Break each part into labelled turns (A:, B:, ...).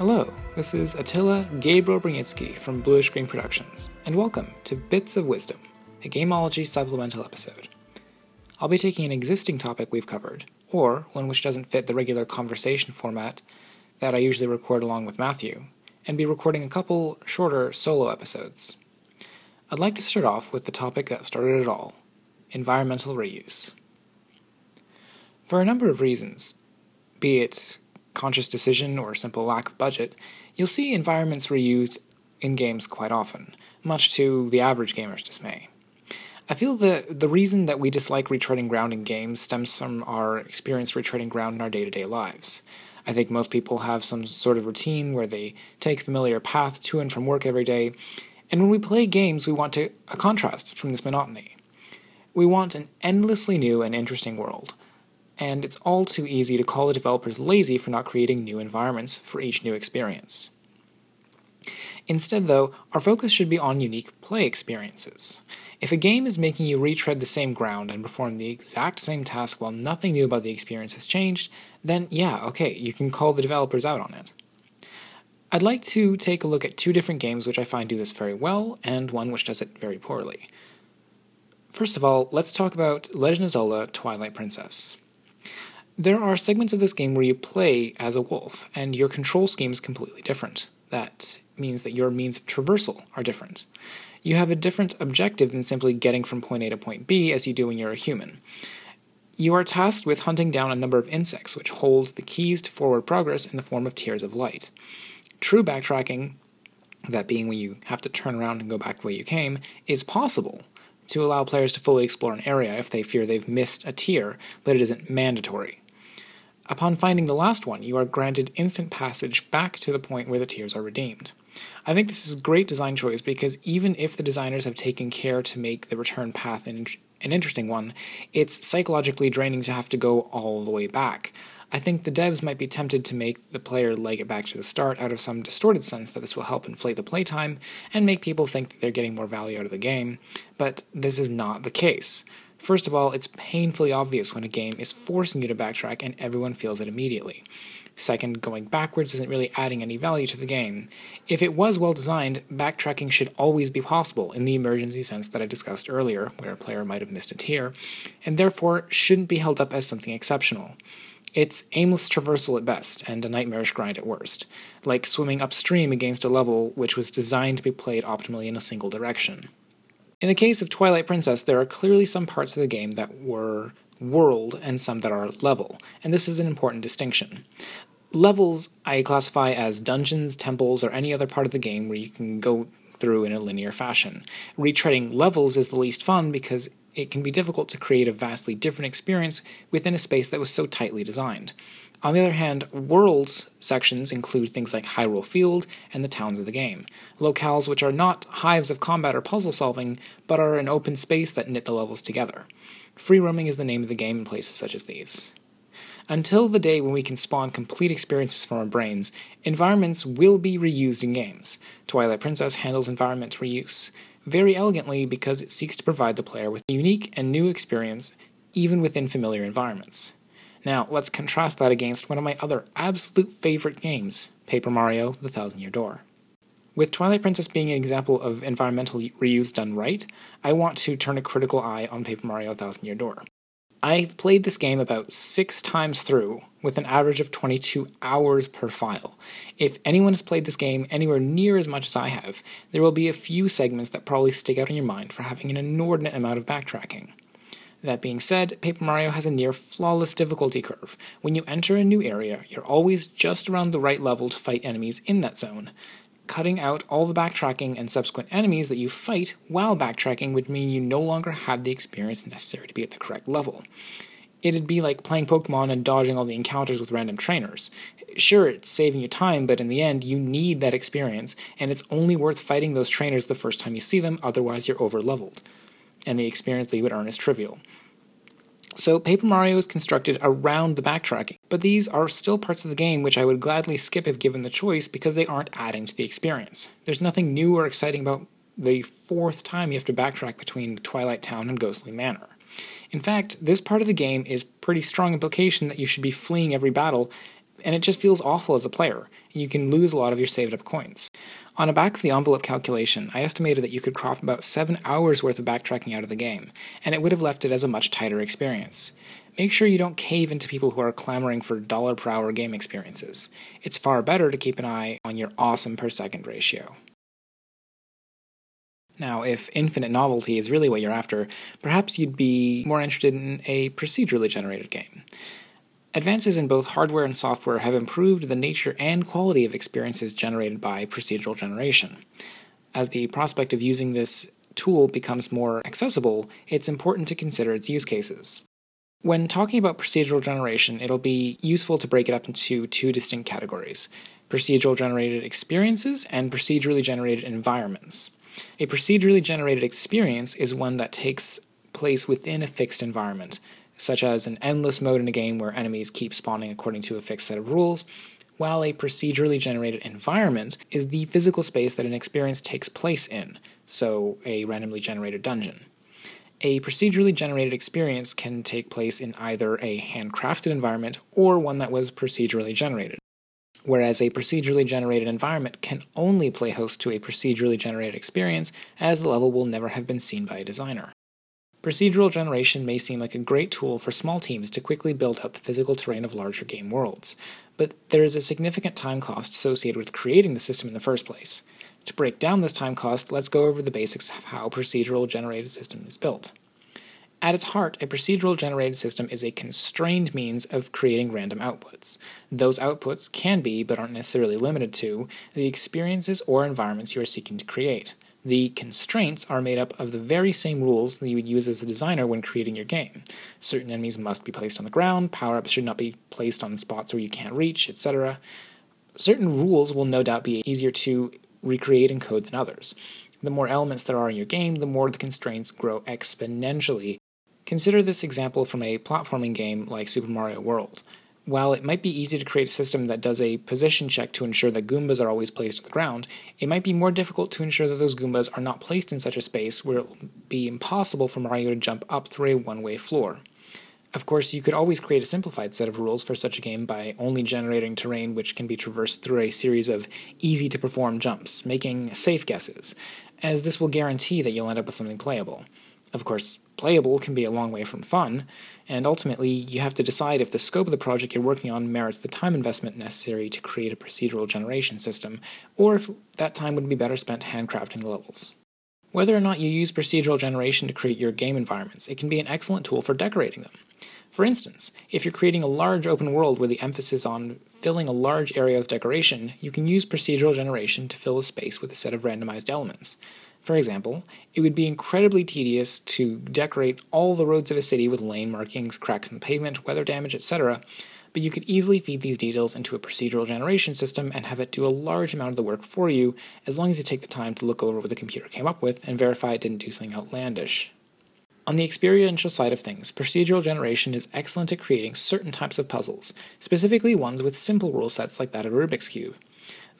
A: Hello, this is Attila Gabriel Brunitsky from Bluish Green Productions, and welcome to Bits of Wisdom, a Gameology supplemental episode. I'll be taking an existing topic we've covered, or one which doesn't fit the regular conversation format that I usually record along with Matthew, and be recording a couple shorter solo episodes. I'd like to start off with the topic that started it all environmental reuse. For a number of reasons, be it conscious decision or simple lack of budget, you'll see environments reused in games quite often, much to the average gamer's dismay. I feel that the reason that we dislike retreading ground in games stems from our experience retreading ground in our day to day lives. I think most people have some sort of routine where they take a familiar path to and from work every day, and when we play games, we want to, a contrast from this monotony. We want an endlessly new and interesting world, and it's all too easy to call the developers lazy for not creating new environments for each new experience. Instead, though, our focus should be on unique play experiences. If a game is making you retread the same ground and perform the exact same task while nothing new about the experience has changed, then yeah, okay, you can call the developers out on it. I'd like to take a look at two different games which I find do this very well, and one which does it very poorly. First of all, let's talk about Legend of Zelda Twilight Princess. There are segments of this game where you play as a wolf, and your control scheme is completely different. That means that your means of traversal are different. You have a different objective than simply getting from point A to point B as you do when you're a human. You are tasked with hunting down a number of insects which hold the keys to forward progress in the form of tears of light. True backtracking, that being when you have to turn around and go back the way you came, is possible to allow players to fully explore an area if they fear they've missed a tear, but it isn't mandatory. Upon finding the last one, you are granted instant passage back to the point where the tears are redeemed. I think this is a great design choice because even if the designers have taken care to make the return path an, an interesting one, it's psychologically draining to have to go all the way back. I think the devs might be tempted to make the player leg it back to the start out of some distorted sense that this will help inflate the playtime and make people think that they're getting more value out of the game, but this is not the case. First of all, it's painfully obvious when a game is forcing you to backtrack and everyone feels it immediately. Second, going backwards isn't really adding any value to the game. If it was well designed, backtracking should always be possible in the emergency sense that I discussed earlier, where a player might have missed a tear, and therefore shouldn't be held up as something exceptional. It's aimless traversal at best, and a nightmarish grind at worst, like swimming upstream against a level which was designed to be played optimally in a single direction. In the case of Twilight Princess, there are clearly some parts of the game that were world and some that are level, and this is an important distinction. Levels I classify as dungeons, temples, or any other part of the game where you can go through in a linear fashion. Retreading levels is the least fun because it can be difficult to create a vastly different experience within a space that was so tightly designed. On the other hand, worlds sections include things like Hyrule Field and the towns of the game, locales which are not hives of combat or puzzle solving, but are an open space that knit the levels together. Free roaming is the name of the game in places such as these. Until the day when we can spawn complete experiences from our brains, environments will be reused in games. Twilight Princess handles environment reuse very elegantly because it seeks to provide the player with a unique and new experience even within familiar environments. Now, let's contrast that against one of my other absolute favorite games, Paper Mario The Thousand Year Door. With Twilight Princess being an example of environmental reuse done right, I want to turn a critical eye on Paper Mario Thousand Year Door. I've played this game about six times through, with an average of 22 hours per file. If anyone has played this game anywhere near as much as I have, there will be a few segments that probably stick out in your mind for having an inordinate amount of backtracking. That being said, Paper Mario has a near flawless difficulty curve. When you enter a new area, you're always just around the right level to fight enemies in that zone. Cutting out all the backtracking and subsequent enemies that you fight while backtracking would mean you no longer have the experience necessary to be at the correct level. It'd be like playing Pokemon and dodging all the encounters with random trainers. Sure, it's saving you time, but in the end, you need that experience, and it's only worth fighting those trainers the first time you see them, otherwise, you're over leveled and the experience that you would earn is trivial. So, Paper Mario is constructed around the backtracking, but these are still parts of the game which I would gladly skip if given the choice because they aren't adding to the experience. There's nothing new or exciting about the fourth time you have to backtrack between Twilight Town and Ghostly Manor. In fact, this part of the game is pretty strong implication that you should be fleeing every battle and it just feels awful as a player, you can lose a lot of your saved up coins. On a back of the envelope calculation, I estimated that you could crop about 7 hours worth of backtracking out of the game, and it would have left it as a much tighter experience. Make sure you don't cave into people who are clamoring for dollar per hour game experiences. It's far better to keep an eye on your awesome per second ratio. Now, if infinite novelty is really what you're after, perhaps you'd be more interested in a procedurally generated game. Advances in both hardware and software have improved the nature and quality of experiences generated by procedural generation. As the prospect of using this tool becomes more accessible, it's important to consider its use cases. When talking about procedural generation, it'll be useful to break it up into two distinct categories procedural generated experiences and procedurally generated environments. A procedurally generated experience is one that takes place within a fixed environment, such as an endless mode in a game where enemies keep spawning according to a fixed set of rules, while a procedurally generated environment is the physical space that an experience takes place in, so a randomly generated dungeon. A procedurally generated experience can take place in either a handcrafted environment or one that was procedurally generated whereas a procedurally generated environment can only play host to a procedurally generated experience, as the level will never have been seen by a designer. Procedural generation may seem like a great tool for small teams to quickly build out the physical terrain of larger game worlds, but there is a significant time cost associated with creating the system in the first place. To break down this time cost, let's go over the basics of how a procedural generated system is built. At its heart, a procedural generated system is a constrained means of creating random outputs. Those outputs can be, but aren't necessarily limited to, the experiences or environments you are seeking to create. The constraints are made up of the very same rules that you would use as a designer when creating your game. Certain enemies must be placed on the ground, power ups should not be placed on spots where you can't reach, etc. Certain rules will no doubt be easier to recreate and code than others. The more elements there are in your game, the more the constraints grow exponentially Consider this example from a platforming game like Super Mario World. While it might be easy to create a system that does a position check to ensure that Goombas are always placed on the ground, it might be more difficult to ensure that those Goombas are not placed in such a space where it will be impossible for Mario to jump up through a one way floor. Of course, you could always create a simplified set of rules for such a game by only generating terrain which can be traversed through a series of easy to perform jumps, making safe guesses, as this will guarantee that you'll end up with something playable. Of course, playable can be a long way from fun, and ultimately you have to decide if the scope of the project you're working on merits the time investment necessary to create a procedural generation system, or if that time would be better spent handcrafting the levels. Whether or not you use procedural generation to create your game environments, it can be an excellent tool for decorating them. For instance, if you're creating a large open world where the emphasis on filling a large area with decoration, you can use procedural generation to fill a space with a set of randomized elements. For example, it would be incredibly tedious to decorate all the roads of a city with lane markings, cracks in the pavement, weather damage, etc., but you could easily feed these details into a procedural generation system and have it do a large amount of the work for you as long as you take the time to look over what the computer came up with and verify it didn't do something outlandish. On the experiential side of things, procedural generation is excellent at creating certain types of puzzles, specifically ones with simple rule sets like that of Rubik's Cube.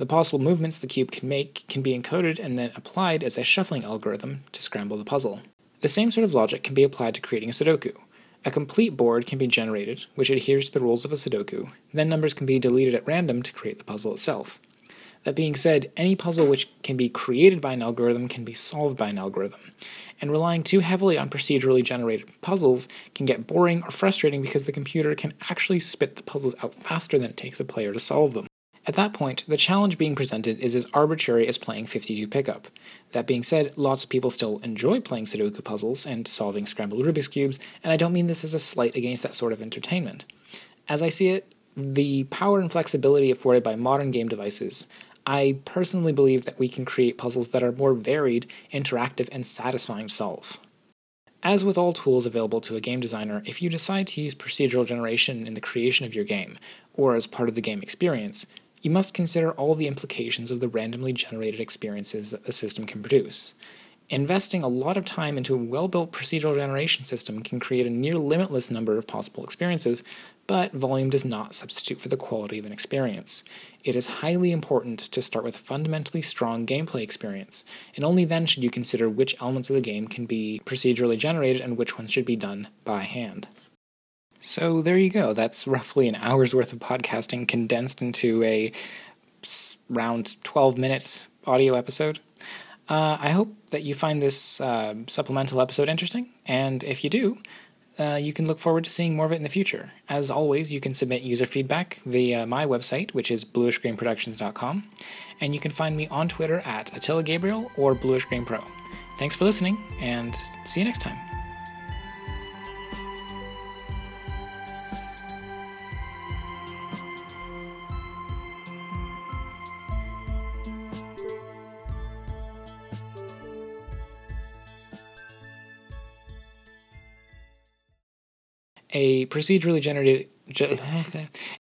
A: The possible movements the cube can make can be encoded and then applied as a shuffling algorithm to scramble the puzzle. The same sort of logic can be applied to creating a Sudoku. A complete board can be generated, which adheres to the rules of a Sudoku, then numbers can be deleted at random to create the puzzle itself. That being said, any puzzle which can be created by an algorithm can be solved by an algorithm, and relying too heavily on procedurally generated puzzles can get boring or frustrating because the computer can actually spit the puzzles out faster than it takes a player to solve them. At that point, the challenge being presented is as arbitrary as playing 52 pickup. That being said, lots of people still enjoy playing Sudoku puzzles and solving scrambled Rubik's Cubes, and I don't mean this as a slight against that sort of entertainment. As I see it, the power and flexibility afforded by modern game devices, I personally believe that we can create puzzles that are more varied, interactive, and satisfying to solve. As with all tools available to a game designer, if you decide to use procedural generation in the creation of your game, or as part of the game experience, you must consider all the implications of the randomly generated experiences that the system can produce. Investing a lot of time into a well built procedural generation system can create a near limitless number of possible experiences, but volume does not substitute for the quality of an experience. It is highly important to start with a fundamentally strong gameplay experience, and only then should you consider which elements of the game can be procedurally generated and which ones should be done by hand. So there you go. That's roughly an hour's worth of podcasting condensed into a round 12 minutes audio episode. Uh, I hope that you find this uh, supplemental episode interesting, and if you do, uh, you can look forward to seeing more of it in the future. As always, you can submit user feedback via my website, which is bluishgreenproductions.com, and you can find me on Twitter at Attila Gabriel or Bluish Green Pro. Thanks for listening, and see you next time. A procedurally generated